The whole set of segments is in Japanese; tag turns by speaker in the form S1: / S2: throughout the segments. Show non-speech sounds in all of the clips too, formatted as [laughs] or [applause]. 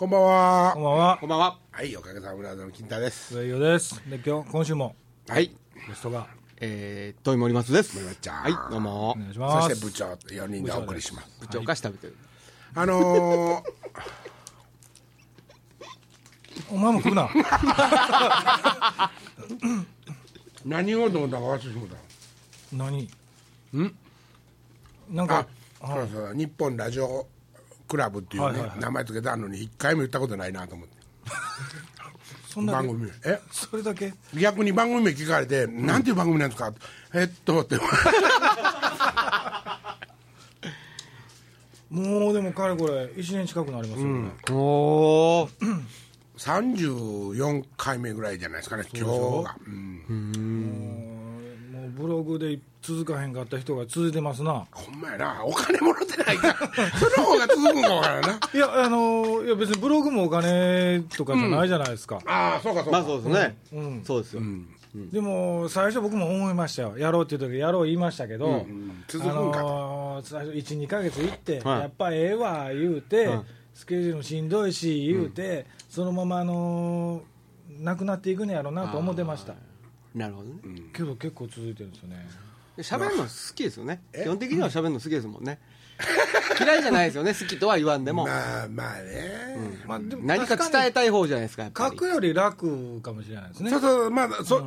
S1: こんばんは。
S2: こんばんは。
S3: こんばんは。
S1: はいおかげさまでの金太です。
S2: 上井です。で今日今週も。
S3: はい。
S2: ゲストが。
S3: えー、トイモリマツです。
S1: 森松ちゃん。
S3: はい、どうも。
S2: お。願いし
S1: そ
S2: ます。
S1: して部長4人でお送りします。
S3: 部長お菓子食べてる。
S1: あのー、[laughs]
S2: お前も食うな。
S1: 何言おうと思ったか忘れてしもた
S2: 何？ん？なんか
S1: あそうそう。日本ラジオクラブっていうね、
S2: はいはいはい。
S1: 名前つけたのに一回も言ったことないなと思って。[laughs]
S2: そんだけ
S1: 番組。名え？
S2: それだけ？
S1: 逆に番組名聞かれて、なんていう番組なんですか？えっとって [laughs]
S2: もうでもかれこれ1年近くなりますよね、
S3: おー。
S1: 34回目ぐらいじゃないですかね今日が、うん
S2: もうブログで続かへんかった人が続いてますな。
S1: ほんまやな。お金もらってないから。[laughs] その方が続くんかわからんな。い
S2: やあのいや別にブログもお金とかじゃないじゃないですか、
S1: ああそうかそうか、
S3: まあそうですね。
S2: うん。
S3: そうですよ。
S2: でも最初僕も思いましたよ。やろうっていう時やろう言いましたけど、
S1: うん。続く
S2: あ
S1: んかと、
S2: のー最初12か月行って、
S3: はい。
S2: やっぱええわ言うて、
S3: はい。
S2: スケジュールもしんどいし言うて、そのまま、あのーなくなっていくんやろうなと思ってました
S3: なるほどね。
S2: けど結構続いてるんですよね。
S3: 喋るの好きですよね。基本的には喋るの好きですもんね。嫌いじゃないですよね。好きとは言わんでも。
S1: まあまあね、
S2: まあ、でも
S3: 何か伝えたい方じゃないですか、やっぱり。
S2: 書くより楽かもしれないですね
S1: そうそう。まあそ、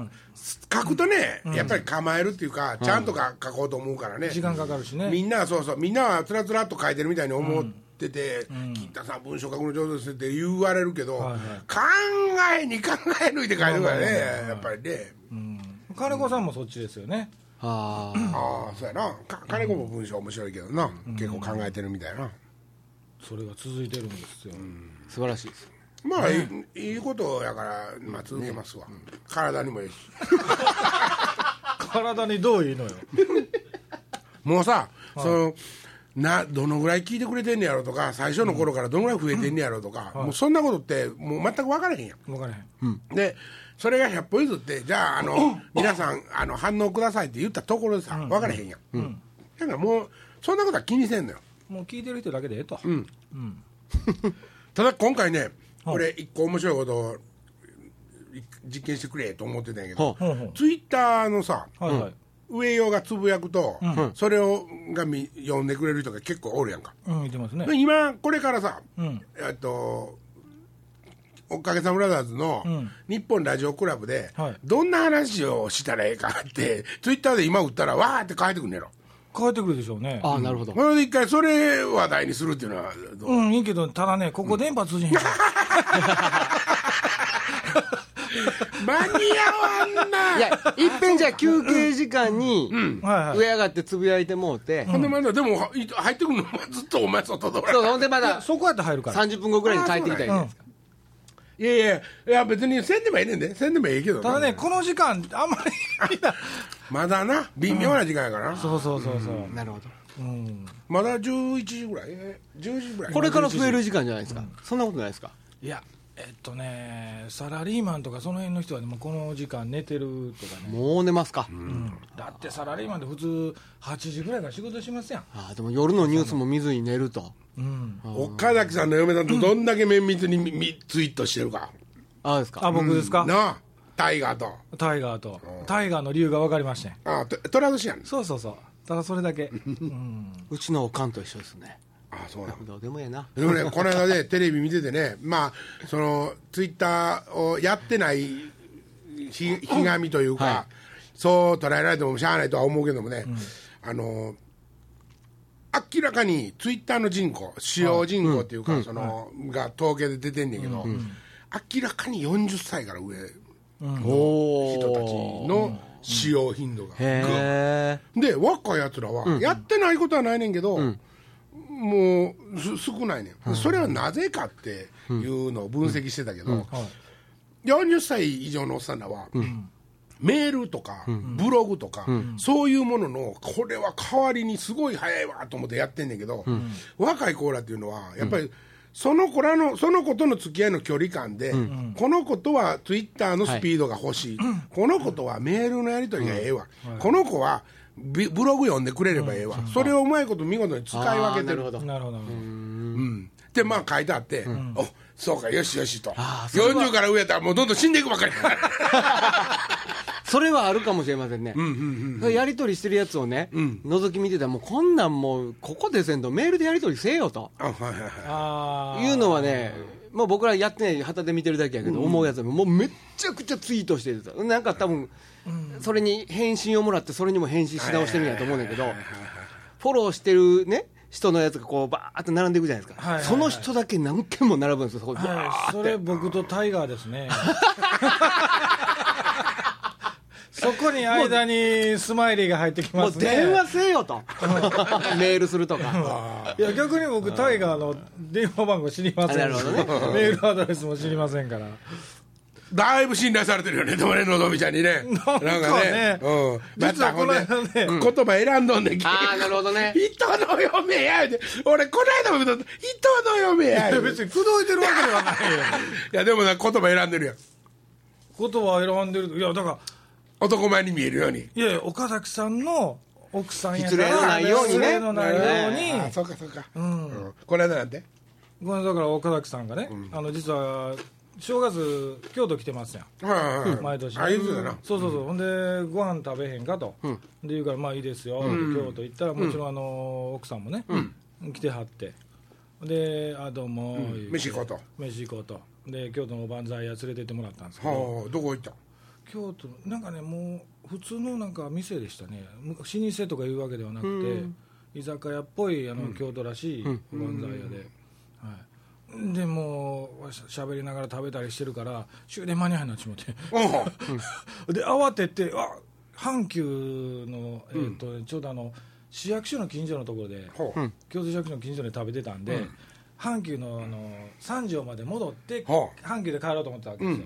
S1: 書くとね、やっぱり構えるっていうか、ちゃんとか書こうと思うからね。
S2: 時間かかるしね。
S1: みんなはそうそう。みんなはつらつらっと書いてるみたいに思ってて「金太さん文章書くの上手です」って言われるけど、
S2: はいはい。
S1: 考えに考え抜いて書いてるからね、やっぱりね、
S2: うん。金子さんもそっちですよね。
S3: あー。
S1: ああそうやな。か金子も文章面白いけどな、結構考えてるみたいな。
S2: それが続いてるんですよ、
S3: 素晴らしいです。
S1: まあ、いいいいことやから、まあ、続けますわ、体にもいいし。[laughs]
S2: 体にどういいのよ。[laughs]
S1: もうさ、そのなどのぐらい聞いてくれてんねやろとか最初の頃からどのぐらい増えてんねやろとか、もうそんなことってもう全く分からへんやん。
S2: 分からへん、
S1: でそれが100歩譲ってじゃああの [coughs] 皆さんあの反応くださいって言ったところでさ、分からへんやん、だからもうそんなことは気にせんのよ。
S2: もう聞いてる人だけでええと、[laughs]
S1: ただ今回ね俺一個面白いことをい実験してくれと思ってたんやけどツイッターのさ、
S2: はいはい、
S1: 上用がつぶやくと、それをがみ読んでくれる人が結構おるやんか、
S2: うん、言ってますね。
S1: で今これからさ、
S2: うん。
S1: えっとおかげさまブラザーズの
S2: ん。
S1: 日本ラジオクラブで、
S2: はい。
S1: どんな話をしたらええかって [laughs] ツイッターで今打ったらわーって書いてくんねやろ。
S2: 変えてくるでしょうね。
S3: ああ、なるほど。
S1: それで一回それ話題にするっていうのはどう、
S2: うんいいけどただねここ電波通じへんから、[laughs] [laughs]
S1: 間に合わんな。い
S3: や、いっぺんじゃあ休憩時間に、
S2: はいはい。
S3: 上上がってつぶやいてもうて、
S1: ほんでまだでもはい入ってくるのずっとお前外でおら
S3: そう、ほんでまだ
S2: そこやって入るから。
S3: 30分後ぐらいに帰ってきたらいいじゃないですか。
S1: いやいやいや別にせんでもええねんで。せんでもええけどな。
S2: ただねこの時間あんまり [laughs]
S1: まだな微妙な時間やから。な、
S2: そうそうそうそう、
S3: なるほど。
S2: うん、
S1: まだ11時ぐらい？え10時ぐらい。
S3: これから増える時間じゃないですか。そんなことないですか？
S2: いやえっとねサラリーマンとかその辺の人はねもうこの時間寝てるとかね、
S3: もう寝ますか。
S2: だってサラリーマンで普通8時ぐらいから仕事しますやん。
S3: ああ、でも夜のニュースも見ずに寝ると。
S2: うん。
S1: 岡崎さんの嫁さんとどんだけ綿密にみみツイートしてるか、
S3: ああですか。
S2: あ僕ですか、
S1: なあタイガーと。
S2: タイガーと、タイガーの理由が分かりましたね
S1: あとトラウドシやん
S2: そうそうそう。ただそれだけ、うん、
S3: うちのおかんと一緒ですね。
S1: あそうなん
S3: どうでもええな。
S1: でもねこの間で [laughs] テレビ見ててねまあそのツイッターをやってないひひがみというか、
S3: は
S1: そう捉えられてもしゃあないとは思うけどもね、あの明らかにツイッターの人口使用人口っていうか、そのが統計で出てんねんけど、明らかに40歳から上
S3: お
S1: 人たちの使用頻度が。で若いやつらはやってないことはないねんけど、もうす少ないねん、それはなぜかっていうのを分析してたけど、40歳以上のおっさんらは、メールとか、ブログとか、そういうもののこれは代わりにすごい早いわと思ってやってんねんけど、若い子らっていうのはやっぱり、その子らのその子との付き合いの距離感で、この子とはツイッターのスピードが欲しい、この子とはメールのやり取りがええわ、この子はビブログ読んでくれればええわ、それをうまいこと見事に使い分けてる
S3: なるほど。
S1: うん、でまあ書いてあって、おそうかよしよしと。
S3: あーそれは。
S1: 40から上やったらもうどんどん死んでいくばかり。[laughs]
S3: それはあるかもしれませんね、やり取りしてるやつをね、覗き見てたら、もうこんなんもう、ここでせんと、メールでやり取りせえよと。
S1: あはいはいはい。
S2: あー。
S3: いうのはね、もう僕らやってない、旗で見てるだけやけど、思うやつは、もうめっちゃくちゃツイートしてた、なんか多分それに返信をもらって、それにも返信し直してるんやと思うんだけど、フォローしてるね、人のやつがこうバーって並んでいくじゃないですか、
S2: はいはいはい。
S3: その人だけ何件も並ぶんですよ、そこ
S2: はい、それ僕とタイガーですね。そこに間にスマイリーが入ってきますね。
S3: 電話せえよと、メールするとか。[laughs]
S2: いや逆に僕タイガーの電話番号知りません。
S3: あなるほどね。[laughs]
S2: メールアドレスも知りませんから
S1: だいぶ信頼されてるよね、でもね、のぞみちゃんにね。
S2: なんかね。
S1: うん。
S2: 実はこの間ね。
S1: 言葉選んどんねんけ
S3: ああ、なるほどね。
S1: 人の嫁やで俺この間も言うと人の嫁や
S2: 別に口説いてるわけではないよ。[laughs]
S1: やでもな言葉選んでるやん。
S2: 言葉選んでるいやだから
S1: 男前に見えるように。
S2: いやいや岡崎さんの奥さんやから
S3: 失礼のないようにね。
S2: 失礼のないように、
S1: あそうかそうか、
S2: うん。
S1: うん。この間なんて？
S2: これだから岡崎さんがね、あの実は正月京都来てますやん。
S1: はいはいはい。
S2: 毎年。
S1: あいつだな。
S2: そうそうそう、ほんでご飯食べへんかと、で言うからまあいいですよ、って京都行ったらもちろんあの奥さんもね、来てはって。であどうも、
S1: 飯行こうと。
S2: 飯行こうと。で京都のおばんざい屋連れてってもらったんですけど。
S1: はあどこ行った？
S2: 京都のなんかねもう普通のなんか店でしたね。む老舗とかいうわけではなくて、居酒屋っぽいあの、京都らしいおばんざい屋で、はい、でもうしゃべりながら食べたりしてるから終電間に合いになっちまって。
S1: うん。[laughs]
S2: で慌ててあ阪急の、えーとちょうどあの市役所の近所のところで、
S1: ほう。
S2: 京都市役所の近所で食べてたんで、阪急のあの三条まで戻って、
S1: は
S2: 阪急で帰ろうと思ってたわけですよ、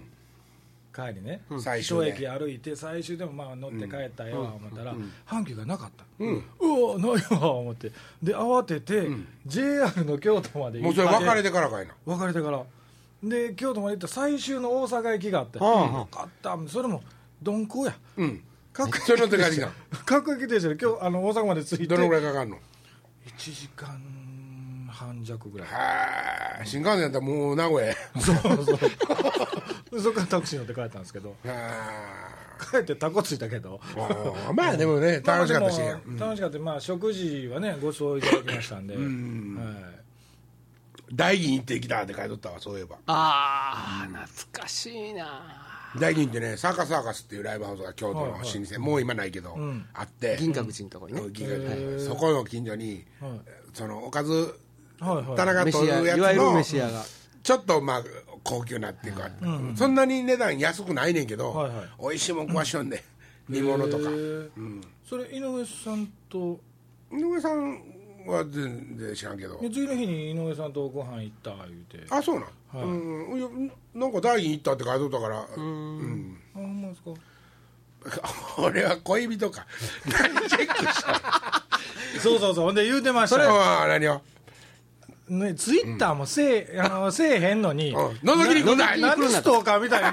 S2: 帰りね、
S1: 最終で。
S2: 一駅歩いて最終でもまあ乗って帰ったよ思ったら、阪急がなかった、
S1: う
S2: うんわないわ思って。で慌てて、JR の京都まで
S1: もうそれ別れてからかいな。
S2: 別れてから。で京都まで行った最終の大阪駅があって、
S3: はあはあ。
S2: よかった。それも鈍行や。
S1: うん。
S2: 各
S1: それ乗って帰ってきた
S2: 各駅停車で今日あの大阪まで着いて。
S1: どのぐらいかかんの
S2: ？1時間半弱ぐらい。
S1: はあ新幹線やったらもう名古屋や。
S2: そうそう。で [laughs] そこからタクシー乗って帰ったんですけど。
S1: は
S2: 帰ってタコついたけど。
S1: まあでもね [laughs] 楽しかったし
S2: まあ楽しかった。まあ食事はねご馳走いただきましたんで、はい、
S1: 大銀行ってきたって書いとったわそういえば。
S3: ああ、懐かしいな。
S1: 大銀ってねサーカスサーカスっていうライブハウスが京都の老
S2: はい。
S1: 舗、もう今ないけど、
S2: ん。
S1: あって。
S3: 銀閣寺のとこにね。
S1: うん銀閣そこの近所に、
S2: はい。
S1: そのおかず田中というやつ
S3: いわゆる
S1: の。ちょっとまあ高級なっていうか、そんなに値段安くないねんけど、
S2: はいはい。
S1: 美味しいもん食わしよんで、煮物とか。
S2: それ井上さんと？
S1: 井上さんは全然知らんけど。
S2: で次の日に井上さんとご飯行った言うて。あ
S1: あそうなん、
S2: はい。
S1: うん。なんか大銀行ったって書いとったから。うん。
S2: ほんまですか？[laughs]
S1: 俺は恋人か。何チェックした？[laughs]
S2: そうそうそう。ほんで言うてましたよ。
S1: ああ何を？
S2: ね、ツイッターもせえ,、あのせえへんのに、
S1: うん。覗きに来んな
S2: な何ストーカーみたいに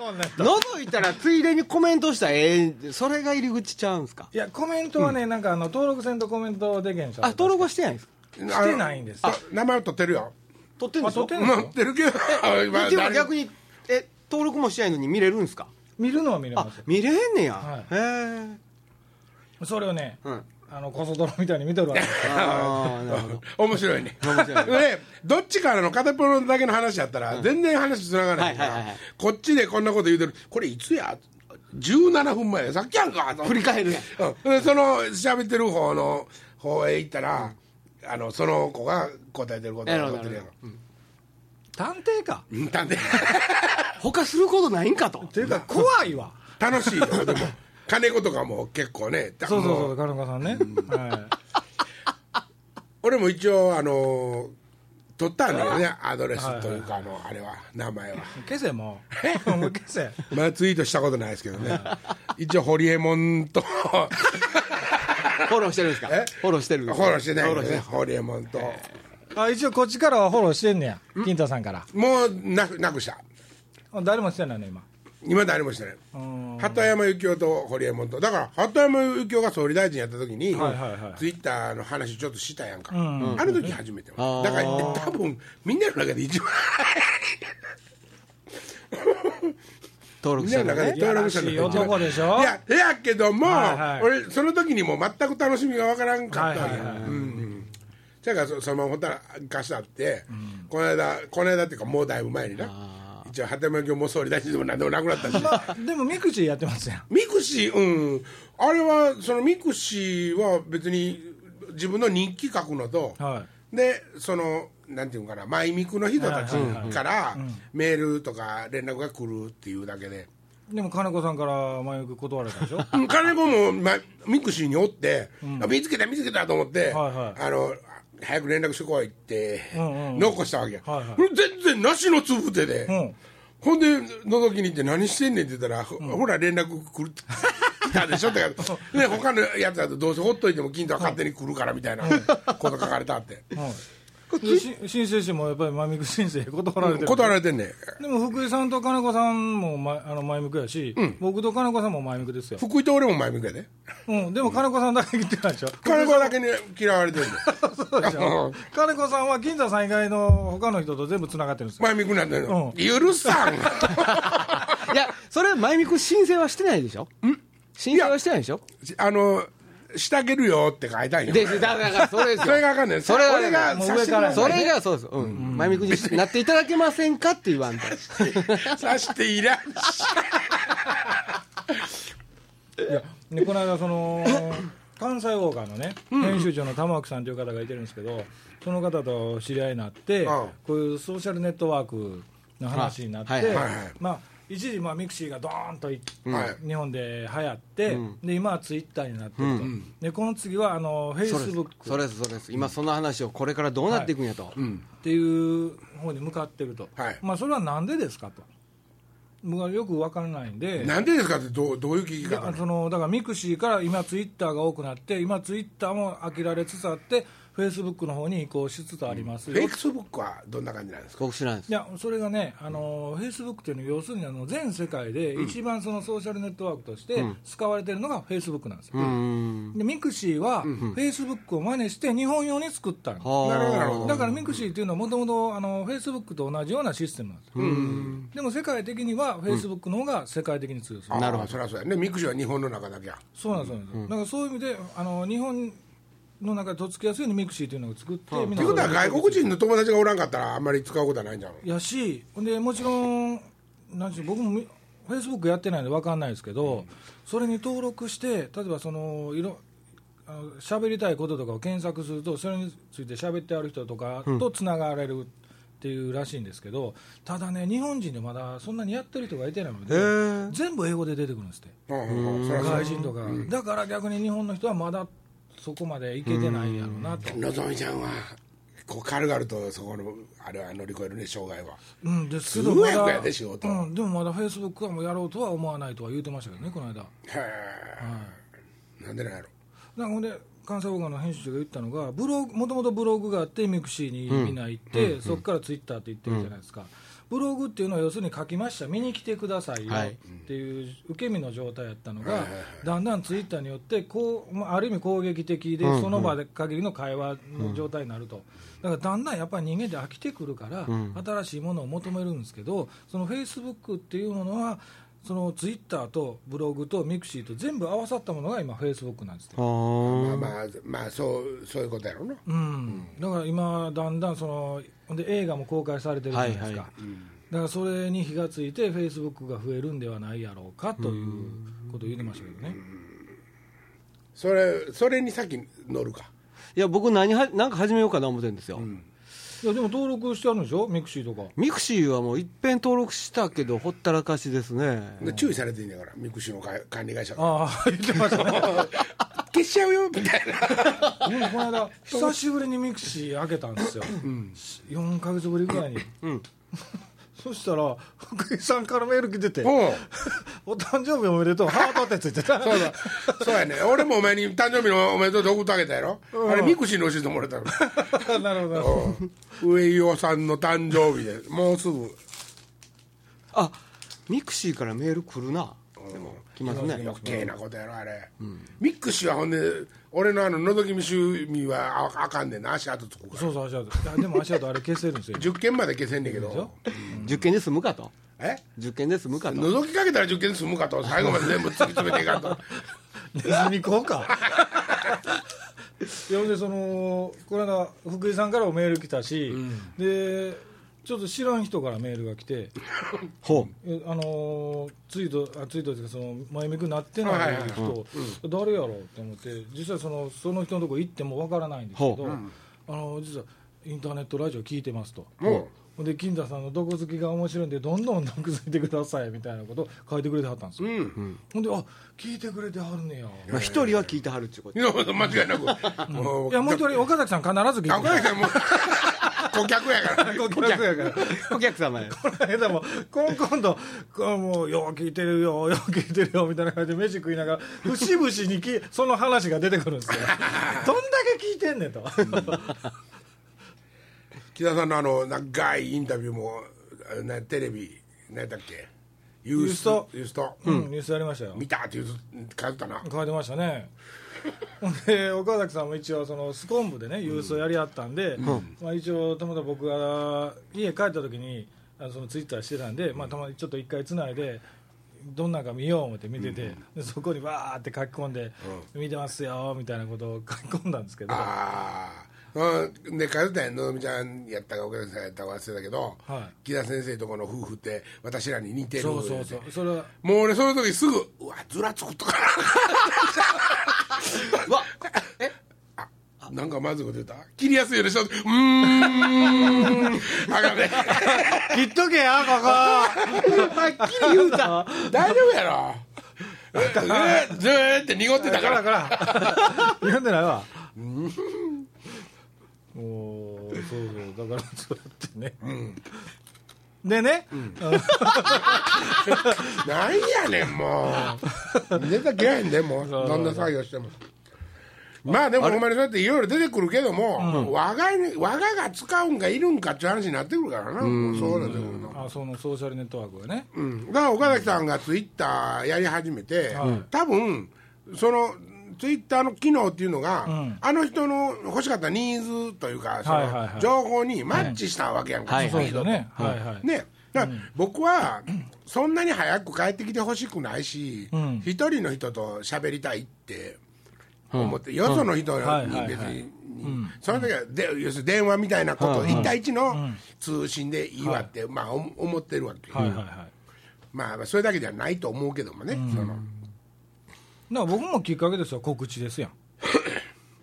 S2: こんなんやった
S3: 覗いたらついでにコメントしたらええそれが入り口ちゃうんすか？
S2: いやコメントはね、なんかあの登録せんとコメントでけんし
S3: あ登録はしてないんですか
S2: してないんです。
S1: あ名前を取ってるよ。
S3: 取ってんでしょ？
S2: あ撮って
S1: るけど。[laughs] まあ
S3: っていうか
S1: 誰
S3: 逆にえ登録もしてないのに見れるんですか？
S2: 見るのは見れ
S3: あ
S2: ます。よ
S3: 見れんねや、
S2: はい。
S3: へえ
S2: それをね、
S3: うん
S2: あのこそ泥みたいに見てるわけ。
S3: ああなるほど。
S1: 面白いね。
S3: 面白い。
S1: でどっちからの片っぽのだけの話やったら全然話つながらないか
S3: はいはいはいはい。
S1: らこっちでこんなこと言うてる。これいつや？17分前や。さっきやんか。と
S3: 振り返るやん。
S1: うん。でその喋ってる方の方へ行ったら、あのその子が答えてることが
S3: なるほど
S1: 残ってるやん。
S2: 探偵か。
S1: うんなんで
S3: 他することないんかと。
S2: っていうか怖いわ。
S1: 楽しいよでも金子とかも結構ね
S2: そうそう
S1: も
S2: そう金岡さんね、は
S1: 俺も一応あの取ったんだよねアドレスというか、あのあれは名前は。
S2: い、消せもう。もう消せ。
S1: まあツイートしたことないですけどね。一応ホリエモンと。
S3: フォローしてるんですか？
S1: え？
S3: フォローしてる
S1: フォローしてない
S3: フォローして
S1: けどねホリエモンと。
S2: あ一応こっちからはフォローしてんねや。金太さんから。
S1: もうなくなくした。
S2: あ誰もしてないの今
S1: 今誰もしてない。
S2: うん。
S1: 鳩山幸夫と堀江門と。だから鳩山幸夫が総理大臣やった時に、
S2: はいはいはい。
S1: ツイッターの話ちょっとしたやんか、
S2: ん。
S1: あの時初めて、だから多分みんなの中で一番
S3: 登録
S1: みん
S3: したのね。
S1: なの中で登録者の。
S2: いやい男でしょ？
S1: いややけども、
S2: はいはい。
S1: 俺その時にも全く楽しみがわからんかったわけ、
S2: はいはいはい。
S1: うんうん。そやからそそのままほったらかしたって、この間この間っていうかもうだいぶ前にな一応鳩山由紀夫も総理大臣でも何でもなくなったし。
S2: まあでもミクシーやってますやん。
S1: ミクシー、うん、あれは、そのミクシーは別に自分の日記書くのと、
S2: は
S1: で、その、なんていうのかな、マイミクの人たちからメールとか連絡が来るっていうだけで、
S2: でも金子さんから前よく断られたでしょ？
S1: うん金子も、ま、ミクシーにおって、あ見つけた、見つけたと思って、
S2: はいはい。
S1: あの、早く連絡してこいって、
S2: うんうん。
S1: 残したわけ、
S2: はいはい。
S1: 全然なしのつぶてで。
S2: うん。
S1: ほんで、覗きに行って何してんねんって言ったら、ほほら連絡来るって来たでしょってね、[laughs] 他のやつだとどうせほっといても金とは勝手に来るからみたいなこと書かれたって。
S2: はいでし申請してもやっぱり前ミク申請断られてる。
S1: 断られてんねん。
S2: でも福井さんと金子さんも、ま、あの前向きやし、僕と金子さんも前向きですよ、
S1: 福井と俺も前向きやで。
S2: うん、でも金子さんだけ言ってないでしょ。
S1: 金子だけに嫌われてんねん。
S2: そうでしょ。金子さんは金座さん以外の他の人と全部つながってるんですよ。
S1: 前向きなんだよ。
S2: う
S1: 許さん。
S3: いやそれ前見く申請はしてないでしょ？申請はしてないでしょ？
S1: あの、してあげるよって書いたんよ。
S3: でだからそれです
S1: そ
S3: よ
S1: れがあかんねん。
S3: それ
S1: が
S2: もう
S1: さしてもらう
S3: それがそうです、うん、前見くになっていただけませんかって言わんと。
S1: さしていらんし。
S2: いやでこの間その関西ウォーカーのね、編集長の玉置さんという方がいてるんですけどその方と知り合いになって、
S1: ん。
S2: こういうソーシャルネットワークの話になって、まあ一時まあミクシーがドーンとい
S1: はい。
S2: 日本で流行って、で今はツイッターになってると、でこの次はあのフェイスブック
S3: それですそれです。今その話をこれからどうなっていくんやと、
S2: っていう方に向かってると、
S1: はい。
S2: まあそれはなんでですかと。僕はよく分からないんで。
S1: なんでですかってどうどういう聞き方
S2: そのだからミクシーから今ツイッターが多くなって今ツイッターも飽きられつつあってフェイスブックの方に移行しつつありますよ、
S1: フェイクスブックはどんな感じなんですか？
S3: 僕知らないです。
S2: いやそれがね、あのフェイスブックっていうのは、要するにあの全世界で一番そのソーシャルネットワークとして使われてるのがフェイスブックなんですよ。
S3: うん
S2: でミクシーはフェイスブックを真似して日本用に作ったんです
S3: はあ。
S1: なるほど。なるほど
S2: だからミクシーっていうのはもともとフェイスブックと同じようなシステムなんですよ、でも世界的にはフェイスブックの方が世界的に強いです、
S1: なるほど。そりゃそうや。ねミクシーは日本の中だけや。
S2: そうなんですよ、だからそういう意味であの日本の中でとっつきやすいようにミクシーというのを作って、みん。な
S1: ということは外国人の友達がおらんかったらあんまり使うことはないんじゃん。
S2: やしでもちろんなんていう僕もフェイスブックやってないんで分かんないですけど、それに登録して例えばそのいろ喋りたいこととかを検索するとそれについて喋ってある人とかとつながれるっていうらしいんですけどただね日本人でまだそんなにやってる人がいてないので全部英語で出てくるんですって。外人とか、だから逆に日本の人はまだそこまでいけてないやろうなと。
S1: のぞみちゃんはこう軽々とそこのあれは乗り越えるね障害は。
S2: うん、ですけどまだ
S1: やで仕事。
S2: うん、でもまだフェイスブックはもうやろうとは思わないとは言うてましたけどねこの間、は
S1: へえなんでなんやろ。
S2: い、なんかほんで関西オーガの編集長が言ったのがブログもともとブログがあってミクシーにみんな行って、そこからツイッターって言ってるじゃないですか、ブログっていうのは要するに書きました。見に来てくださいよ。
S3: はい。
S2: っていう受け身の状態やったのが、だんだんツイッターによってこうまあある意味攻撃的でその場で限りの会話の状態になると、だからだんだんやっぱり人間って飽きてくるから、新しいものを求めるんですけどそのフェイスブックっていうものはそのツイッターとブログとミクシーと全部合わさったものが今フェイスブックなんです
S1: まあまあまあそうそういうことやろうな。
S2: うん、だから今、だんだんそのほんで映画も公開されてるじゃないですか、
S3: はいはい。
S2: だからそれに火がついて、フェイスブックが増えるんではないやろうかということを言ってましたけどね、
S1: それそれに先乗るか。
S3: いや僕何はなんか始めようかな思ってるんですよ、
S2: いやでも登録してあるんでしょ、ミクシーとか。
S3: ミクシーはもういっぺん登録したけどほったらかしですね。
S1: で注意されていいんだからミクシーのか管理会社。が
S2: ああ、言ってました。ね、
S1: 消しちゃうよみたいな。
S2: 僕もこの間、久しぶりにミクシー開けたんですよ、4か月ぶりぐらいに。そしたら、福井さんからメール来てて、
S1: う。ん
S2: お誕生日おめでとう、ハートってついてた。
S1: そうそうそうやね。俺もお前に誕生日のおめでとうって送ってあげたやろ、あれミクシーに教えてもらったの。[laughs]
S2: なるほど。
S1: うん。上井尾さんの誕生日で。もうすぐ。
S3: あミクシーからメール来るな。でも来ますね。
S1: 余計なことやろあれ、ミクシーはほんで俺のあの覗き見趣味はああかんねんな。足跡つくから。
S2: そうそう足跡。いやでも足跡あれ消せるんですよ。
S1: 10件まで消せんねんけど。
S3: 10件で済むかと
S1: え
S3: ？10件で済むかと。
S1: 覗きかけたら10件で済むかと。最後まで全部突き詰めていかんと。[laughs]
S2: ネズミ講か。いやほんでそのこの間福井さんからもメール来たし、でちょっと知らん人からメールが来て
S3: ほ
S2: えあのーツイートあツイートですかその前向きになってない
S1: はいはいはい
S2: 人、誰やろうって思って実際そのその人のとこ行ってもわからないんですけど、
S3: ほう。
S2: あの実はインターネットラジオ聞いてますと。で金田さんの毒好きが面白いんでどんどん毒づいてくださいみたいなことを書いてくれてはったんです
S1: う
S2: よ、
S1: うん。
S2: ほんであ聞いてくれてはるねや。
S3: うまあ一人は聞いてはるっちゅうこと。
S1: いや間違いなく。もう
S2: いやもう一人岡崎さん必ず聞いて
S1: あこれもう [laughs] 顧客やから。
S2: 顧客やから。
S3: お客様や。
S2: この間もこん今度こうもうよう聞いてるよよう聞いてるよみたいな感じで飯食いながら節々にきその話が出てくるんですよ。[laughs] どんだけ聞いてんねんと
S1: 木田さんのあの長いインタビューもあなテレビ何やったっけ？ユ
S2: ースト？
S1: ユースト、
S2: うんニュースありましたよ。
S1: 見たって言う書いてたな。
S2: 書いてましたね。[laughs] で岡崎さんも一応そのスコン部でね郵送やりあったんで、まあ、一応たまたま僕が家帰った時にあのそのツイッターしてたんで、まあ、たまにちょっと一回つないでどんなんか見よう思って見てて、でそこにわーって書き込んで、見てますよみたいなことを書き込んだんですけど。
S1: ああうん。で書いてたやんのぞみちゃんやったか岡崎さんやったか忘れたけど、
S2: は
S1: 木田先生とこの夫婦って私らに似てる
S2: そうそうそう。それは。
S1: もう俺その時すぐうわずらつくとか
S3: わ
S1: ななんかまずいこと言った？切りやすいようにしたうーん。あかんね。
S2: 切っとけやここ。
S1: はっきり言うた。大丈夫やろ？えずーって濁ってたか
S2: ら。らから。読んでないわ。もうそうそう。だからそうやってね、でね、[laughs]
S1: なんやねんもう。ネタ嫌いんでもう。どんな作業しても。まあでもほんまにそうやっていろいろ出てくるけども、我がに我がが使うんかいるんかっていう話になってくるからな、もうそうなんだよな
S2: あそのソーシャルネットワークがね、
S1: うん、だから岡崎さんがツイッターやり始めて、多分そのツイッターの機能っていうのが、あの人の欲しかったニーズというかその、情報にマッチしたわけやんか、
S3: はい。
S2: そうね、はいはい。
S1: ね。だから僕はそんなに早く帰ってきてほしくないし
S2: ん。
S1: 一、人の人と喋りたいって思って、よその人に
S2: はいはい
S1: 別に、
S2: はい
S1: その時はで要するに電話みたいなこと、一対一の通信でいいわって、まあお思ってるわけ、
S2: はいはいはい。
S1: まあそれだけじゃないと思うけどもね、その
S2: だから僕もきっかけですよ告知ですやん、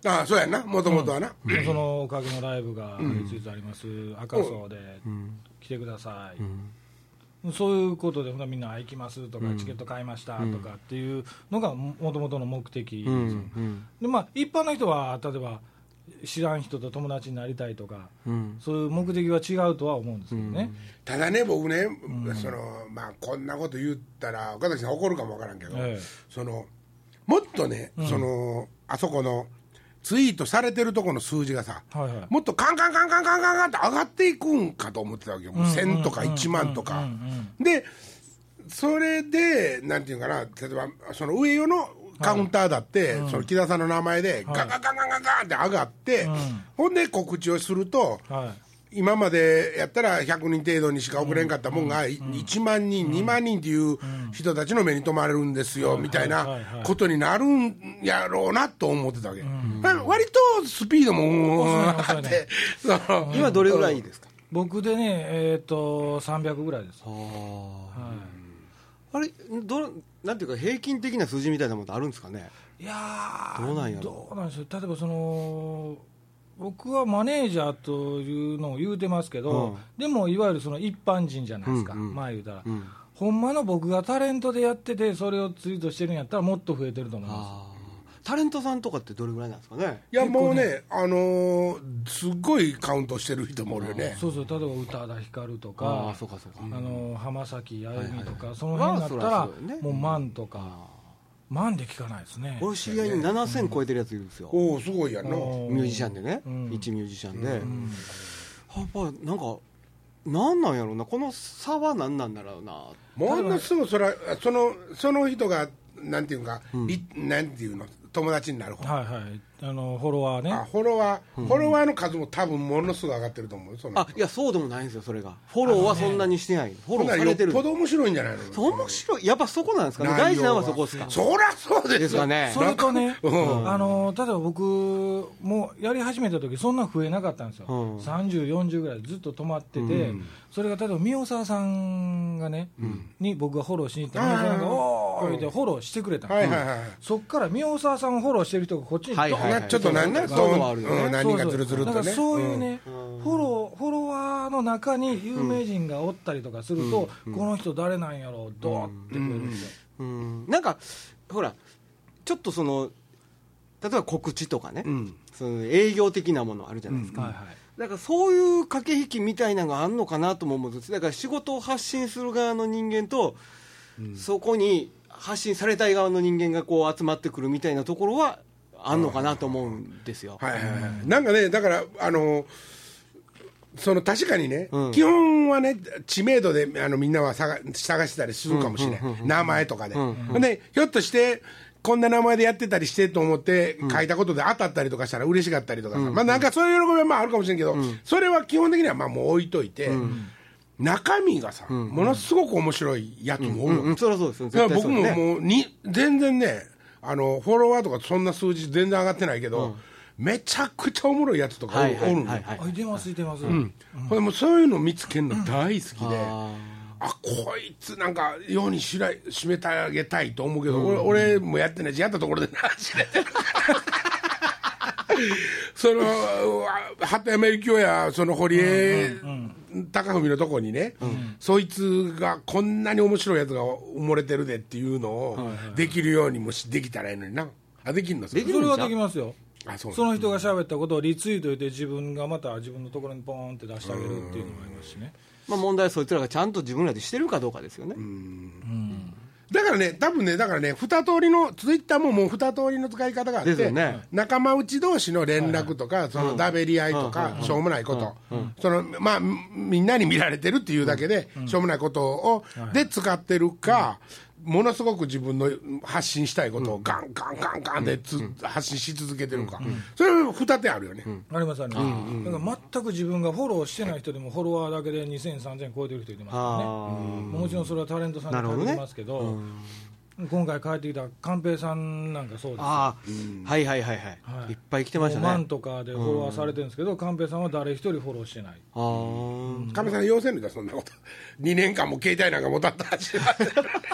S2: [coughs]
S1: ああそうやな。もともとはな、
S2: そのおかげのライブがいついつあります、赤楚で来てください、そういうことでほなみんな行きますとか、チケット買いましたとかっていうのがもともとの目的ですよ、でまあ、一般の人は例えば知らん人と友達になりたいとか、そういう目的は違うとは思うんですけどね、
S1: ただね僕ね、そのまあこんなこと言ったら岡崎さん怒るかもわからんけど、
S2: ええ。
S1: そのもっとね、そのあそこのツイートされてるとこの数字がさ、
S2: はいはい
S1: もっとカンカンカンカンカンカンカンって上がっていくんかと思ってたわけよ、もう1000とか1万とか。でそれでなんていうかな例えばその上与のカウンターだって、その木田さんの名前でガンガンガンガンガンガンって上がって、ほんで告知をすると、
S2: はい
S1: 今までやったら100人程度にしか送れんかったもんが、1万人、2万人っていう人たちの目に留まれるんですよ、みたいないことになるんやろうなと思ってたわけ、割とスピードもあって、
S3: 今どれぐらいですか？
S2: 僕でね、えっと300ぐらいです、
S3: あ
S2: は
S3: あれどなんていうか平均的な数字みたいなものってあるんですかね？
S2: い、いやー
S3: どうなんやろ
S2: どうなんでしょう。例えばその僕はマネージャーというのを言うてますけど、
S3: うん。
S2: でもいわゆるその一般人じゃないですか、
S3: うんうん。
S2: まあ言うたら、
S3: ん。
S2: ほんまの僕がタレントでやっててそれをツイートしてるんやったらもっと増えてると思いま
S3: あー。タレントさんとかってどれぐらいなんですかね？
S1: いやもうね、あのーすっごいカウントしてる人もおるよね。
S2: す、そうそう例えば宇多田ヒカルと
S3: あ
S2: か
S3: あそうかそうか、
S2: あの浜崎あゆみとか、
S3: はい
S2: その辺だった
S3: まあ
S2: ら、
S3: ね。
S2: もう万とか、万で聞かないですね。
S3: 俺知り合いに7000超えてるやついるんですよ、
S1: おおすごいやんな、
S2: お
S3: ミュージシャンでね、
S2: うん。
S3: 一ミュージシャンで、やっぱなんかなんなんやろうな。この差は何なんだろうな。
S1: ものすごいそれはそのその人がなんていうか、りなんていうの？友達になる方、
S2: はいはいあのフォロワーね。
S1: あフォロワー、フォロワーの数も多分ものすごい上がってると思うよその
S3: あいやそうでもないんですよそれが。フォローはそんなにしてない。フォローされてる。
S1: よっぽど面白いんじゃないの
S3: そう面白い。やっぱそこなんですかね。大事なのはそこですか。
S1: そりゃそうですよ。
S3: ですかね。
S2: それとね、
S1: うん。
S2: あの例えば僕もやり始めた時そんな増えなかったんですよ、
S3: うん。
S2: 30、40ぐらいずっと止まってて、それが例えば宮沢さんがね、に僕がフォローしに行ったら、宮沢さんが、おーってフォローしてくれたんですよ
S1: はいはいはい。
S2: そっから宮沢さんをフォローしてる人がこっちに
S3: はいはい
S1: なちょっとなん
S3: そうそう。いうのもあるよね。
S1: うん何人かずるずるっとね。
S2: だからそういうね、フォローフォロワーの中に有名人がおったりとかすると、この人誰なんやろう、どうってくれるんで
S3: なんかほらちょっとその例えば告知とかね、
S1: ん。
S3: その営業的なものあるじゃないですか、
S2: はいはい。
S3: だからそういう駆け引きみたいなのがあるのかなとも思うんです。だから仕事を発信する側の人間と、そこに発信されたい側の人間がこう集まってくるみたいなところはあんのかなと思うんですよ、
S1: はいはいはい、なんかね、だから、あのその確かにね、
S3: うん。
S1: 基本はね、知名度であのみんなは探探してたりするかもしれない、名前とかで、で、ひょっとして、こんな名前でやってたりしてと思って書いたことで当たったりとかしたら嬉しかったりとかさ、まあなんかそういう喜びはまああるかもしれんけど、それは基本的にはまあもう置いといて、中身がさ、ものすごく面白いやつもおるの
S3: うんうんそりゃそうですよ。
S1: 僕ももうに全然ねあのフォロワーとかそんな数字全然上がってないけど、めちゃくちゃおもろいやつとかおる,、
S3: はいはい
S1: おるんだよ。
S3: はい
S2: てます、いてます。
S1: ほんでもうそういうの見つけるの大好きで、
S3: あ
S1: あ。こいつなんか世にしら締めてあげたいと思うけど、俺俺もやってないしやったところでなてる [laughs] その鳩山由紀夫やその堀江貴文のとこにね、そいつがこんなに面白いやつが埋もれてるでっていうのをできるようにもしできたらいいのにな。あできるのそれ
S3: できる
S2: それはできますよ。
S1: あそう
S2: その人が喋ったことをリツイートして自分がまた自分のところにポーンって出してあげるっていうのもありますしね。
S3: まあ、問題はそいつらがちゃんと自分らでしてるかどうかですよね、
S1: だからね、多分ね、だからね、二通りの、ツイッターももう二通りの使い方があって、
S3: ね。
S1: 仲間内同士の連絡とか、そのだべり合いとか、しょうもないこと、そのまあ、みんなに見られてるっていうだけで、しょうもないことを、で使ってるか、ものすごく自分の発信したいことをガンガンガンガンでつ、発信し続けてるか、それは二手あるよね。
S2: ありますあります。だから全く自分がフォローしてない人でもフォロワーだけで2000、3000超えてる人いてますからね。
S3: あ
S2: もちろんそれはタレントさんに限りますけど、今回帰ってきた寛平さんなんかそうですよ。
S3: あー、はいはいはいはい、
S2: はい。
S3: い、っぱい来てました
S2: 5万
S3: ね
S2: とかでフォロワーされてるんですけど、寛平さんは誰一人フォローしてない。
S3: あー
S1: 亀さん、要せんのだ、そんなこと。2年間も携帯なんか持たったし。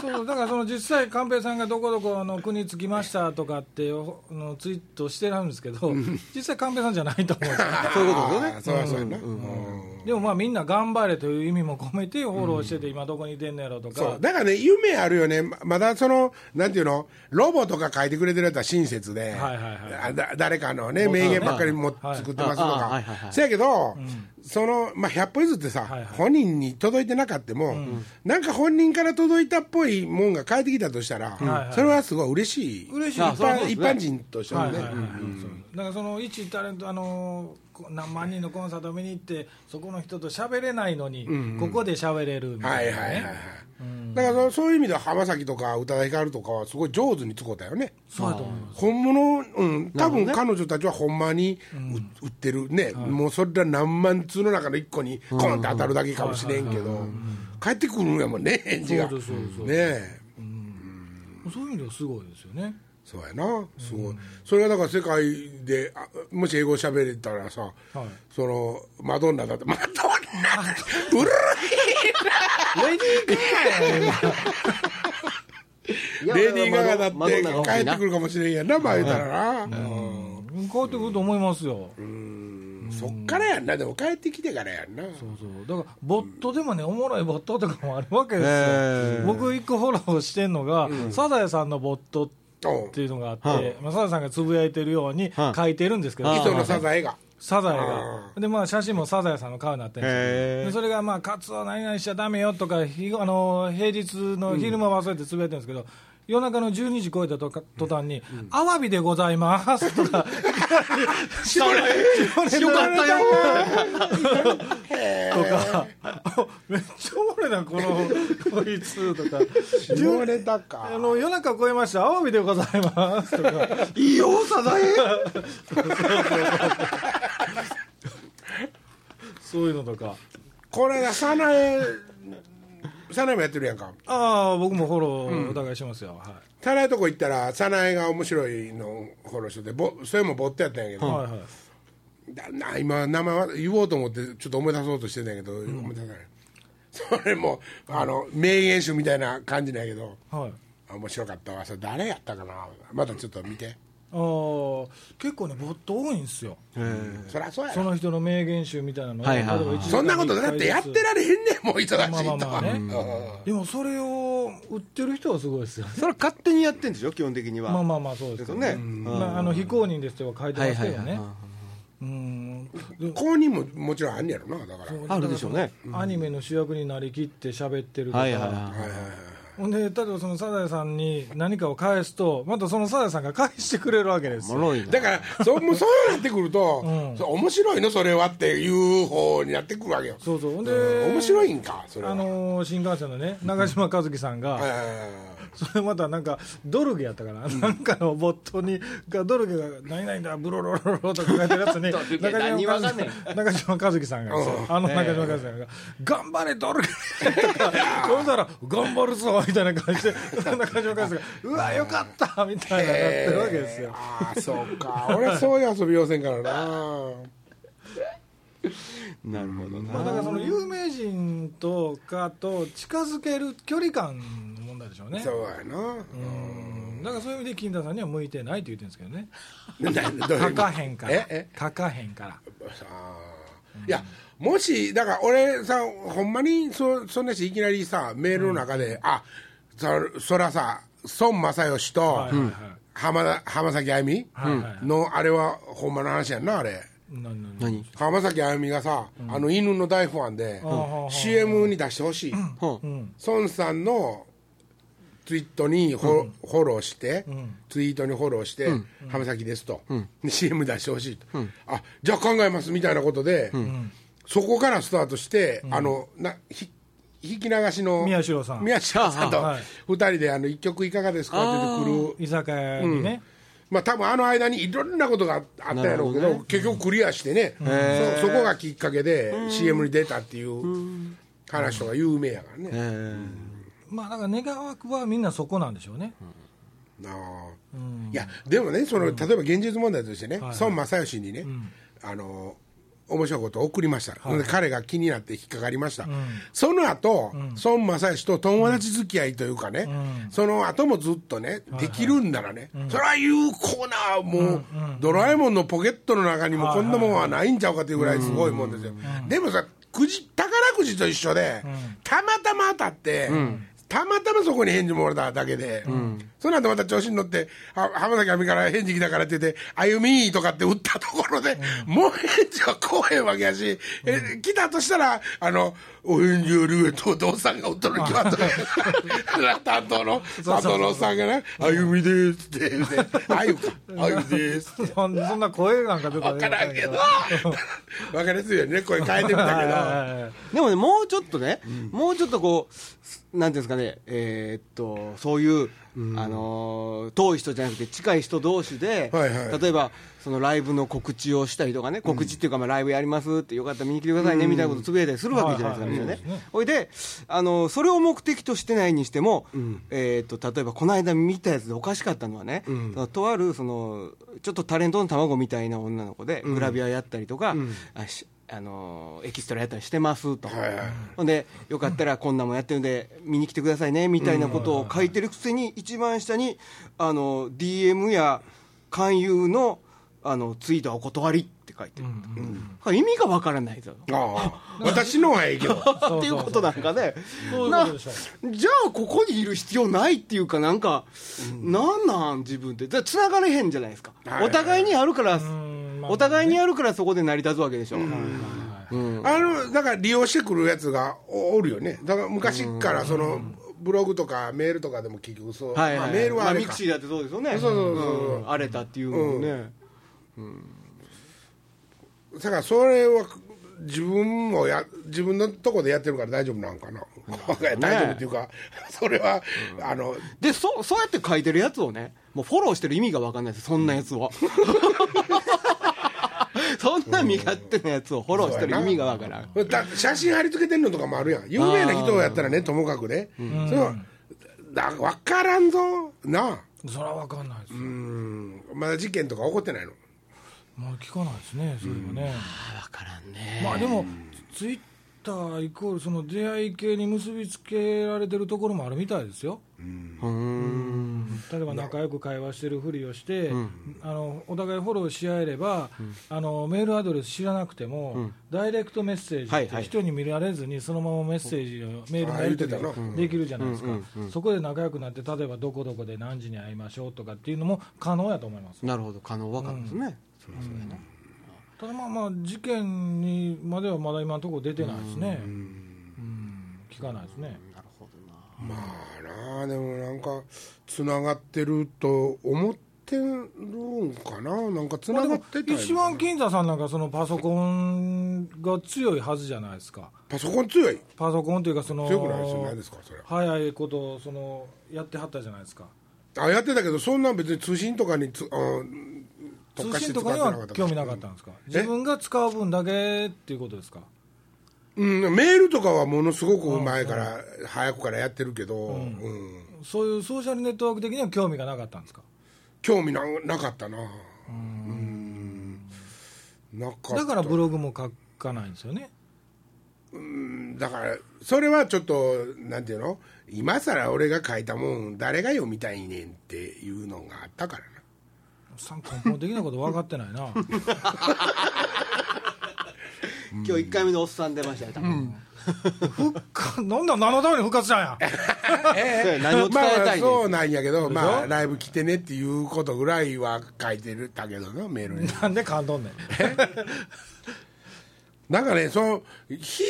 S2: そうだからその実際、寛平さんがどこどこの国着きましたとかってのツイートしてるんですけど、実際、寛平さんじゃないと思うんですよ。[laughs]
S3: そういうことですよね。
S1: そうやそうやな。
S2: でもまあみんな頑張れという意味も込めてフォローしてて、今どこにいてんのやろとか。
S1: そう、だからね、夢あるよね、ままだその、なんていうの、ロボとか書いてくれてるやつは親切で、
S2: はいはいはい。
S1: あだ誰かのね、名言ばっかりも
S2: はい。
S1: 作ってますとか。
S3: はいはいは、い。
S1: せやけど、その、まあ、100歩譲ってさ、
S2: はいはい。
S1: 本人に届いてなかったも、なんか本人から届いたっぽいもんが返ってきたとしたら、
S2: はいはい
S1: それはすごい嬉しい。
S2: 嬉し
S1: 一般人としてもね。
S2: はいだからその一タレントあの何万人のコンサート見に行ってそこの人と喋れないのに、ここで喋れるみたいな、ね。
S1: はいはいはいはい。だからそそういう意味では浜崎とか宇多田ヒカルとかはすごい上手に使うたよね。
S2: そうやと思います。
S1: 本物、うん、多分彼女たちはほんまにう売ってるね、もうそれら何万通の中の一個にコンって当たるだけかもしれんけど、帰ってくるんやもんね、返事が。
S2: そうそうそう
S1: ねえ。
S2: そういう意味ではすごいですよね
S1: そうやな、すごい。それがだから世界で、あもし英語喋れたらさ、
S2: はい。
S1: その、マドンナだって、マドンナうる
S3: いや
S1: レディー・ガガだって帰ってくるかもしれんやんな、まあ言うたらな。うん
S2: うん。変わってくると思いますよ、
S1: そっからやんな、でも帰ってきてからやんな。
S2: そうそう。だからボットでもねおもろいボットとかもあるわけですよ、僕一個フォローしてんのが、サザエさんのボット
S1: おう
S2: っていうのがあって、
S3: はい
S2: まあ、サザエさんがつぶやいてるように
S3: はい
S2: 書いてるんですけど、
S3: はい
S1: 磯のサザエが。
S2: サザエ
S1: あ
S2: が、でまあ、写真もサザエさんの顔になってるんですそれが、まあ、カツオ何々しちゃだめよとか、ひあの平日の昼間はそうやってつぶやいてるんですけど、夜中の12時超えたとか途端に、アワビでございます [laughs] とか、
S3: よかったよ。
S2: とか、[laughs] めっちゃおもろいなこのこいつとか。
S1: 下ネタか。
S2: あの夜中超えました。アワビでございますとか。
S3: いいよサザエ
S2: そういうのとか。
S1: これが早苗早苗もやってるやんか。
S2: ああ僕もフォローお互いしますよ、はい。
S1: 早苗とこ行ったら早苗が面白いのフォローしててぼそれもボットやったんやけど、
S2: はいはい。
S1: だな今名前は言おうと思ってちょっと思い出そうとしてたんやけど、思い出せない。それもあの名言集みたいな感じなんやけど。
S2: はい。
S1: あ面白かったわ。それ誰やったかな？またちょっと見て
S2: 結構ねボット多いんですよ。
S1: そりゃそうや
S2: そ
S1: ろ
S2: の人の名言集みたいなのを
S3: はいはい
S1: そんなことだってやってられへんねんもう忙しいと
S2: まあまあまあね。
S1: うん。
S2: でもそれを売ってる人はすごいですよ。
S3: それは勝手にやってんでしょ基本的には。
S2: まあまあまあそうですけど
S3: ね。
S2: まあ、あの非公認ですとは書いて
S3: はい
S2: ますけどね。
S3: はいはい
S2: うん。で
S1: 公認ももちろんあんねやろなだから。
S3: あるでしょうね。
S2: アニメの主役になりきって喋ってるとか、
S3: はいはいはい。
S1: はいはいはい
S2: ほんで例えばそのサザエさんに何かを返すとまたそのサザエさんが返してくれるわけですよ。
S1: だからそもうそうなってくると、
S2: うん。
S1: そう面白いのそれはっていう方になってくるわけよ。
S2: そうそう。ほんで
S1: 面白いんかそれは、
S2: あのー新幹線のね中島和樹さんが、
S1: はいはいはいはい
S2: それまたなんかドルゲやったかな、なんかのボットにがドルゲが「何々だブロロロロ」とか書いてるやつに中島和樹さんが
S1: う。ん
S2: あの中島和樹さんが「頑張れドルゲ」とかそしたら「頑張るぞ」みたいな感じで [laughs] 中島和樹が「うわよかった」みたいななってるわけですよ。
S1: ああそうか。俺はそういう遊び要せんからな。[laughs]
S3: なるほど
S2: まあ、だからその有名人とかと近づける距離感でしょうね。
S1: そうやな。
S2: うん。だからそういう意味で金田さんには向いてないって言ってるんですけどね。[laughs] 書かへんから。
S1: ええ？
S2: 書かへんから。
S1: いやもしだから俺さほんまにそそんなしいきなりさメールの中で、あそそらさ孫正義と、
S2: はいはいはい。
S1: 浜田浜崎あゆみ
S2: はいはい
S1: のあれはほんまの話やんなあれ。
S2: ななな
S3: 何？
S1: 浜崎あゆみがさ、あの犬の大ファンで、
S2: ん
S1: CM に出してほしい、孫さんのツイートにフォ,、フォローして、ツイートにフォローして、浜崎ですと、で CM 出してほしいと、あじゃあ考えますみたいなことで、そこからスタートして、あのなひ引き流しの
S2: 宮代さん。
S1: 宮代さんと
S2: はい。はい
S1: 二人であの一曲いかがですか？って言ってくる。
S2: 居酒屋にね、
S1: まあ多分あの間にいろんなことがあったやろうけど結局クリアしてね、そそこがきっかけで CM に出たっていう話とか有名やからね、
S3: え
S2: まあだから願わくはみんなそこなんでしょうね、
S1: なあ
S2: うん。
S1: いやでもねその、例えば現実問題としてね、
S2: はい。
S1: 孫正義にね、あの面白いことを送りました、ほんで彼が気になって引っかかりました、その後、孫正義と友達付き合いというかね、その後もずっとね、できるんならね、それは有効なもう、ドラえもんのポケットの中にもこんなもんはないんちゃうかというぐらいすごいもんですよ、でもさくじ宝くじと一緒で、たまたま当たって、たまたまそこに返事もらっただけで、その後また調子に乗って、は浜崎あみから返事来たからって言って、歩みとかって打ったところで、もう返事は来へんわけやし、え来たとしたら、あの、お返事ありがとう、父さんが打っとるに決まっとる。[laughs] 担当の、担当のさんがね、歩みですって言って、あゆか、あゆですって。
S2: そんそんな声なんか出た
S1: わからんけど、わかりやすいよね、声変えてみたけど。
S3: ーでもねもうちょっとね、もうちょっとこうなんていうんですかねえーっとそういう、あのー遠い人じゃなくて近い人同士で、
S1: はいはい。
S3: 例えばそのライブの告知をしたりとかね告知っていうか、まあ、ライブやりますってよかったら見に来てくださいね、みたいなことつぶやいたりするわけじゃないですか、みんなね
S2: はい。
S3: で、あのーそれを目的としてないにしても、えーっと例えばこの間見たやつでおかしかったのはね、とあるそのちょっとタレントの卵みたいな女の子で、グラビアやったりとか、あのエキストラやったりしてますと、
S1: はいはい。
S3: ほんでよかったらこんなもんやってるんで見に来てくださいねみたいなことを書いてるくせに一番下にあの DM や勧誘のあのツイートはお断りって書いてる、うん意味がわからないぞ。
S1: ああ。私のはええけど。[laughs]
S3: っていうことなんかね。じゃあここにいる必要ないっていうかなんか、なんなん自分でつながれへんじゃないですか、
S1: はい
S3: お互いにあるから、
S2: ん。まあ
S3: お互いにあるからそこで成り立つわけでしょ、うん。
S1: あのだから利用してくるやつがおおるよね。だから昔からそのブログとかメールとかでも結局そう、
S3: はいはい。
S1: まあ、メールはあれか。
S3: まあミクシーだってそうですよね。
S1: そうそうそうそう。
S3: うん。荒れたっていうのもね、
S1: だからそれは自分もや自分のとこでやってるから大丈夫なんかな、[laughs] 大丈夫っていうかそれは、あの
S3: でそそうやって書いてるやつをねもうフォローしてる意味が分かんないですそんなやつを [laughs] そんな身勝手なやつをフォローしてる意味が分からん。
S1: だ写真貼り付けてんのとかもあるやん。有名な人やったらねともかくね、それはだ分からんぞ。なあ。
S2: それは分かんないですよ。
S1: うん。まだ事件とか起こってないの。
S2: まあ聞かないですねそれはね、
S3: 分からんね。
S2: まあでもツイッターイコールその出会い系に結びつけられてるところもあるみたいですよ。
S3: うん。
S2: 例えば仲良く会話してるふりをして、あのお互いフォローし合えれば、あのメールアドレス知らなくても、ダイレクトメッセージって人に見られずにそのままメッセージを、メールのやり取りができるじゃないですか、そこで仲良くなって例えばどこどこで何時に会いましょうとかっていうのも可能やと思います。
S3: なるほど。可能分かるんですね、そうやな
S2: ただまあまあ事件にまではまだ今のところ出てないですね。うん。聞かないですね。
S3: なるほどな
S1: まあなあでもなんかつながってると思ってるんかな。なんかつながってたよ
S2: 一番金座さんなんかそのパソコンが強いはずじゃないですか。
S1: パソコン強い？
S2: パソコンというかその
S1: 強くないですよ何ですかそれ。
S2: 早いことをそのやってはったじゃないですか。
S1: あやってたけどそんなん別に通信とかにつあ
S2: 通信とかには興味なかったんですか？自分が使う分だけっていうことですか？
S1: うん、メールとかはものすごく前から、早くからやってるけど、うん。
S2: そういうソーシャルネットワーク的には興味がなかったんですか？
S1: 興味ななかったな。うん。なか
S2: だからブログも書かないんですよね？
S1: だからそれはちょっとなんていうの？今更俺が書いたもん誰が読みたいねんっていうのがあったからな
S2: さん根本的なこと分かってないな。[laughs]
S3: 今日1回目のおっさん出ましたよ多分、
S2: かなんだ何のために復活したんや。
S3: そうや何を伝
S1: まあ
S3: えたい
S1: そうなんやけどまあライブ来てねっていうことぐらいは書いてるたけどなメールに。
S2: なんで感動んねん。[laughs]
S1: なんかねその日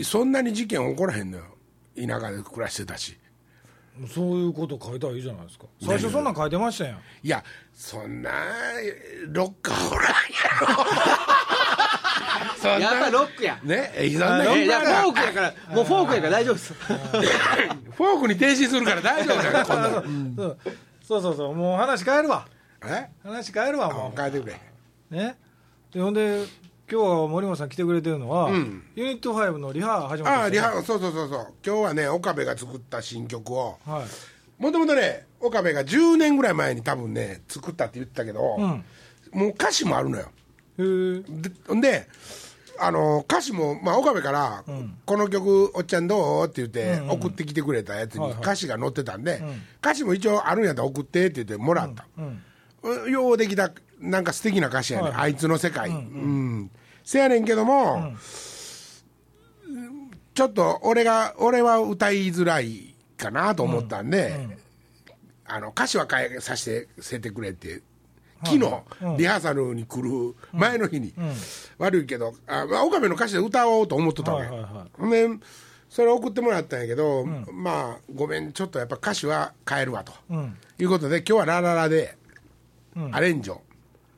S1: 々そんなに事件起こらへんのよ。田舎で暮らしてたし
S2: そういうこと書いたらいいじゃないですか。最初そんなん書いてましたやん。
S1: いやそんなロッカーおらんやろ。そん
S3: やっぱ
S1: な
S3: ロックや。
S1: ねえそんな
S3: えいやフォークやからもうフォークやから大丈夫です。[laughs]
S1: フォークに停止するから大丈夫だよ [laughs] こんなの。
S2: そうそうそう。そうもう話変えるわ。
S1: え？
S2: 話変えるわ
S1: あ
S2: も
S1: 変えてくれ。
S2: うね？でほんで今日は森本さん来てくれてるのは、
S1: ん。
S2: ユニット5のリハ始まった
S1: ああリハそうそうそうそう。今日はね岡部が作った新曲を。
S2: はい。
S1: もともとね岡部が10年ぐらい前に多分ね作ったって言ってたけど、
S2: うん。
S1: もう歌詞もあるのよ。
S2: へえ
S1: でであの歌詞も、まあ、岡部から、この曲「おっちゃんどう?」って言って送ってきてくれたやつに
S2: はいはい。
S1: 歌詞が載ってたんで、歌詞も一応あるんやったら送ってって言ってもらった、
S2: うん。
S1: ようできたなんか素敵な歌詞やね、あいつの世界。うん、せやねんけども、ちょっと俺が俺は歌いづらいかなと思ったんで、あの歌詞は変えさせてせてくれって昨日、リハーサルに来る前の日に、悪いけどあ、まあ、岡部の歌詞で歌おうと思っとったわけ、
S2: はいはいは
S1: ほんでそれ送ってもらったんやけど、まあごめんちょっとやっぱ歌詞は変えるわと、
S2: うん。
S1: いうことで今日はラララでアレンジを、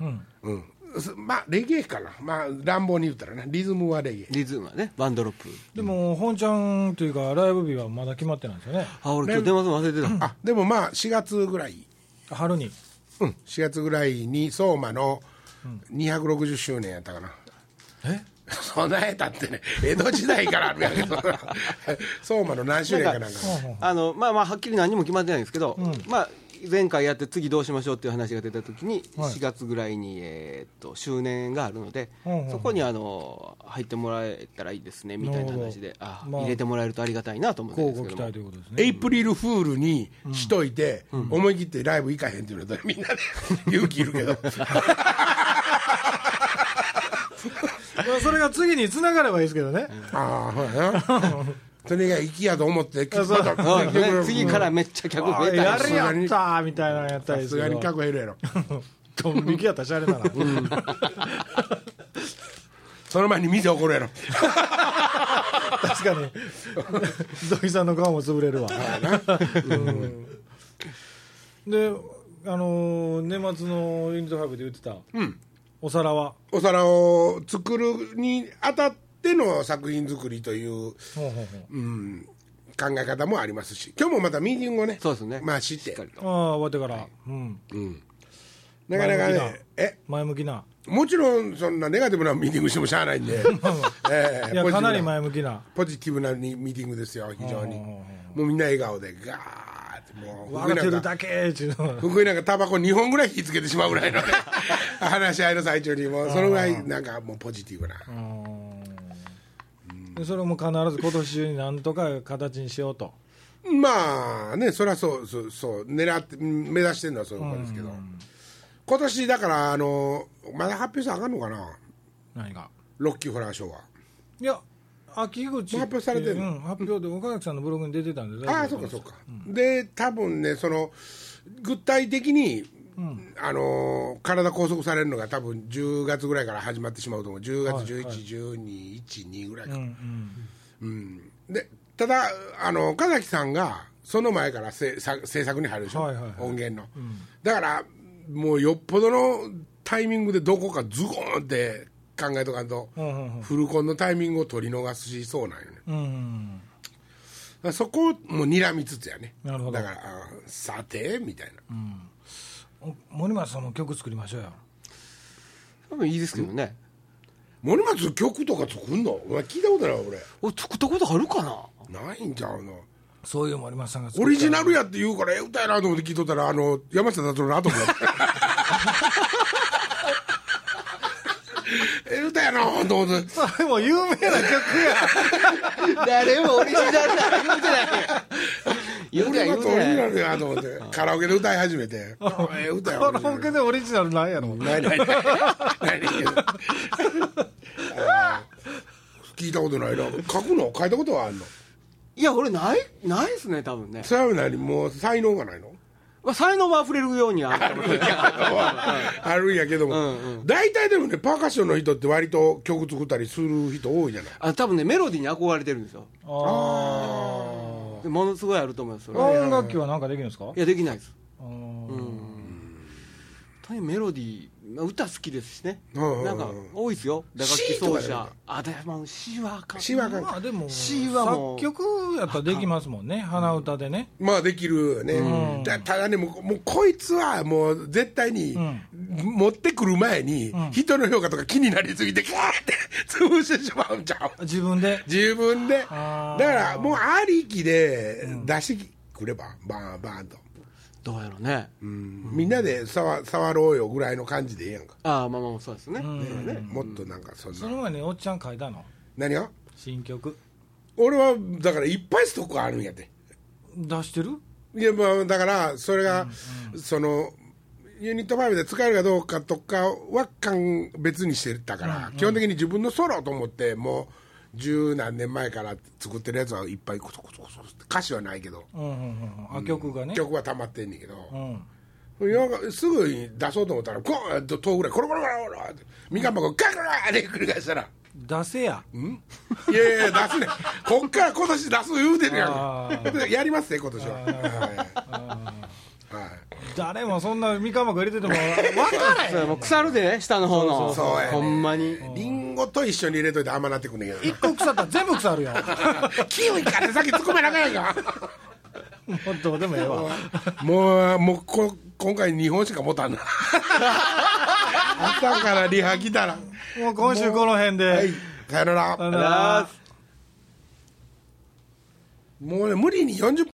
S2: うん。
S1: うん。すまあレゲエかな。まあ乱暴に言ったらね。リズムはレゲエ。
S3: リズムはねワンドロップ。
S2: でも本ちゃんというかライブ日はまだ決まってないんですよね。
S3: あ俺今日電話忘れてた。
S1: あでもまあ4月ぐらい。
S2: 春に。
S1: うん。4月ぐらいに相馬の260周年やったかな、
S2: え？[laughs]
S1: そんなえたってね江戸時代からあるやんけど。[laughs] 相馬の何周年かなんか。
S3: あのまあまあはっきり何も決まってないんですけど、まあ前回やって次どうしましょうっていう話が出た時に
S2: はい。
S3: 4月ぐらいに、えーっと周年があるので、そこにあの入ってもらえたらいいですねみたいな話で。あ、
S2: まあ。
S3: 入れてもらえるとありがたいなと思ってるんですけど
S1: エイプリルフールにしといて、思い切ってライブ行かへんっていうのとみんなで [laughs] 勇気いるけど。[laughs]
S2: まあそれが次に繋がればいいですけどね。
S1: ああほやな [laughs] それが粋やと思って
S2: あそう。
S1: また
S3: 次からめっちゃ客増えた
S2: やるやったーみたいなのやったらいいですけど
S1: さすがに客減るやろ。[laughs]
S2: ドン引きやったらしゃれたな、
S1: その前に店怒るやろ。
S2: 確かに。土井さんの顔も潰れるわ、うん。であのー年末のユニット5で言ってた、お皿は？
S1: お皿を作るにあたってっての作品作りという、
S2: ほう
S1: ん、考え方もありますし。今日もまたミーティングをね
S3: そうですね。
S1: まあ知って。
S3: しっかりと。
S2: うああ終わってから、うん。
S1: うん、なかなか
S2: 前向きな。
S1: ねえ？
S2: 前向きな。
S1: もちろんそんなネガティブなミーティングしてもしゃあないんで、[laughs] ええ
S2: いやかなり前向きな。
S1: ポジティブなミーティングですよ非常に。
S2: うんうん
S1: もうみんな笑顔でガーってもう
S2: 笑ってる
S1: か
S2: だけっていうの
S1: 福井なんかタバコ2本ぐらい火つけてしまうぐらいのね [laughs] 話し合いの最中にもうそのぐらいなんかもうポジティブな。
S2: でそれも必ず今年中になんとか形にしようと。
S1: まあねそれはそうそうそう狙ってうん目指してるのはそういうことですけど。今年だからあのまだ発表したらあかんのかな？
S2: 何が？
S1: ロッキーホラーショーは。い
S2: や秋口
S1: 発表されてる
S2: うん、発表で岡崎さんのブログに出てたんで
S1: ああそうかそうか、で多分ねその具体的に、あのー体拘束されるのが多分10月ぐらいから始まってしまうと思う。10月11、
S2: はい。
S1: 12、1、2ぐらいか、
S2: うんうん。
S1: うん。でただあの岡崎さんがその前からせさ制作に入るでしょ、
S2: はいはいはい。
S1: 音源の、だからもうよっぽどのタイミングでどこかズゴーンって考えとかんと、
S2: うんうん
S1: フルコンのタイミングを取り逃しそうなんよね。
S2: うんうん。
S1: そこをもう睨みつつやね。
S2: なるほど。
S1: だからあさてみたいな、
S2: お森松さんも曲作りましょうよ。
S3: 多分いいですけどね。
S1: 森松曲とか作んの？お前聞いたことないわ
S3: お作ったことあるかな？
S1: 俺ないんちゃうの？
S2: そういう森松さんが
S1: オリジナルやって言うからええ歌やなと思って聞いとったらあの山下達郎の後も [laughs] ええ歌やなと思って。
S2: そ [laughs] れも有名な曲や。[laughs]
S3: 誰もオリジナルない言うてない言う
S1: 俺がオリジナルやと思ってカラオケで歌い始めて。[laughs] ええ歌や
S2: カラオケでオリジナルなんやろ
S1: ないないない。ないけど。[laughs] あー聞いたことないな。書くの書いたことはあるの？
S3: いや俺ないないですね多分ね。
S1: それは何もう才能がないの？
S3: まあ才能は溢れるようにある。[laughs]
S1: あるん。やけども、大体でもねパーカッションの人って割と曲作ったりする人多いじゃない？
S3: あ多分ねメロディーに憧れてるんですよ。
S2: あ
S3: でものすごいあると思います
S2: 音楽器は何かできるんですか？
S3: いやできないです。うん。とにかくメロディー、まあ、歌好きですしね。なんか多いですよ。打楽器奏者。あでも C はあかん
S1: C はあかん。
S2: まあでも
S3: C はもう。
S2: 作曲やったらできますもんね。鼻歌でね。
S1: まあできるね、
S2: うん。
S1: だただねもうもうこいつはもう絶対に、
S2: うん。
S1: 持ってくる前に、
S2: ん。
S1: 人の評価とか気になりすぎてガーって [laughs] 潰してしまうんちゃう。
S2: 自分で？
S1: 自分で。だからもうありきで出してくれば、バーンバーンと、
S3: どうやろうね。
S1: うん。みんなで触触ろうよぐらいの感じでええやんか、
S3: ああまあまあそうですね、
S2: ん。
S1: ね。もっとなんかそんな、
S2: その前におっちゃん書いたの？
S1: 何が
S2: 新曲。
S1: 俺はだからいっぱいストックあるんやて。
S2: 出してる？
S1: いやまあだからそれが、そのユニット5で使えるかどうかとかは感別にしてたから、基本的に自分のソロと思ってもう十何年前から作ってるやつはいっぱいコソコソコソって歌詞はないけど、
S2: うんうんうんうん。あ曲がね。
S1: 曲は溜まってんねんけど、
S2: うん。
S1: すぐに出そうと思ったらゴーンと遠ぐらいコロコロコロコロってみかん箱ガラガラって繰り返したら。
S2: 出せや。
S1: ん？いやいや出すねこっから今年出す言うてるや
S2: あ
S1: ん [laughs] やりますね今年は
S2: 誰もそんなみかん箱入れてても分からへ
S3: それもう腐るでね下の方の。
S1: そうやね。
S3: ほんまに。
S1: リンゴと一緒に入れといて甘なってくんねんけ
S2: ん一個腐ったら全部腐るよ
S1: どキウイかってさっき突っ込めなあかんやん。か
S2: もうどうでもええわ。
S1: もうもうこ今回2本しか持たんな。朝からリハ来たら。
S2: もう今週この辺で、
S1: はい。さよなら。
S2: さよなら。
S3: あら
S1: もうね無理に40